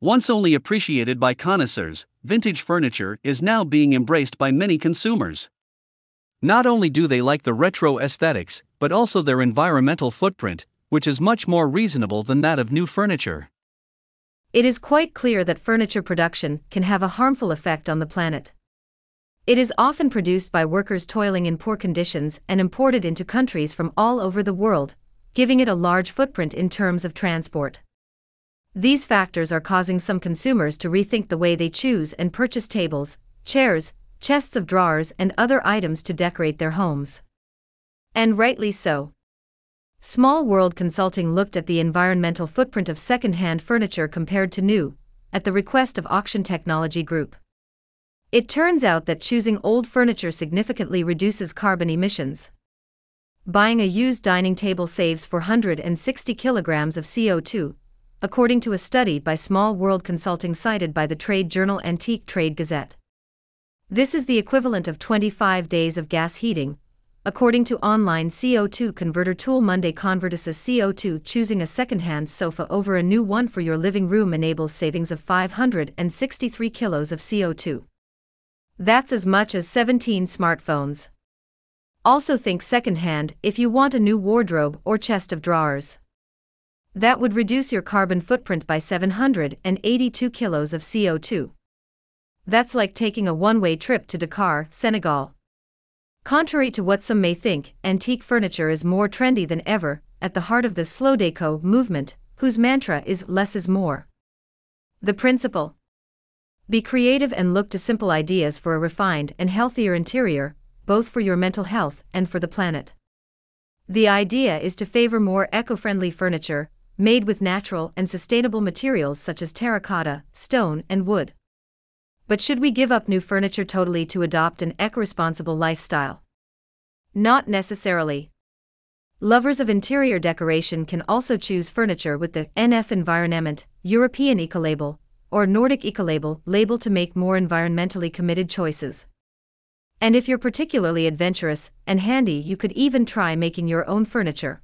Once only appreciated by connoisseurs, vintage furniture is now being embraced by many consumers. Not only do they like the retro aesthetics, but also their environmental footprint, which is much more reasonable than that of new furniture. It is quite clear that furniture production can have a harmful effect on the planet. It is often produced by workers toiling in poor conditions and imported into countries from all over the world, giving it a large footprint in terms of transport. These factors are causing some consumers to rethink the way they choose and purchase tables, chairs, chests of drawers, and other items to decorate their homes. And rightly so. Small World Consulting looked at the environmental footprint of second-hand furniture compared to new, at the request of Auction Technology Group. It turns out that choosing old furniture significantly reduces carbon emissions. Buying a used dining table saves 460 kilograms of CO2, according to a study by Small World Consulting cited by the trade journal Antique Trade Gazette. This is the equivalent of 25 days of gas heating, According to online CO2 converter tool Mon Convertisseur CO2, choosing a second-hand sofa over a new one for your living room enables savings of 563 kilos of CO2. That's as much as 17 smartphones. Also think second-hand if you want a new wardrobe or chest of drawers. That would reduce your carbon footprint by 782 kilos of CO2. That's like taking a one-way trip to Dakar, Senegal. Contrary to what some may think, antique furniture is more trendy than ever, at the heart of the slow deco movement, whose mantra is less is more. The principle Be creative and look to simple ideas for a refined and healthier interior, both for your mental health and for the planet. The idea is to favor more eco friendly furniture, made with natural and sustainable materials such as terracotta, stone, and wood. But should we give up new furniture totally to adopt an eco responsible lifestyle? Not necessarily. Lovers of interior decoration can also choose furniture with the NF Environnement, European Ecolabel, or Nordic Ecolabel label to make more environmentally committed choices. And if you're particularly adventurous and handy, you could even try making your own furniture.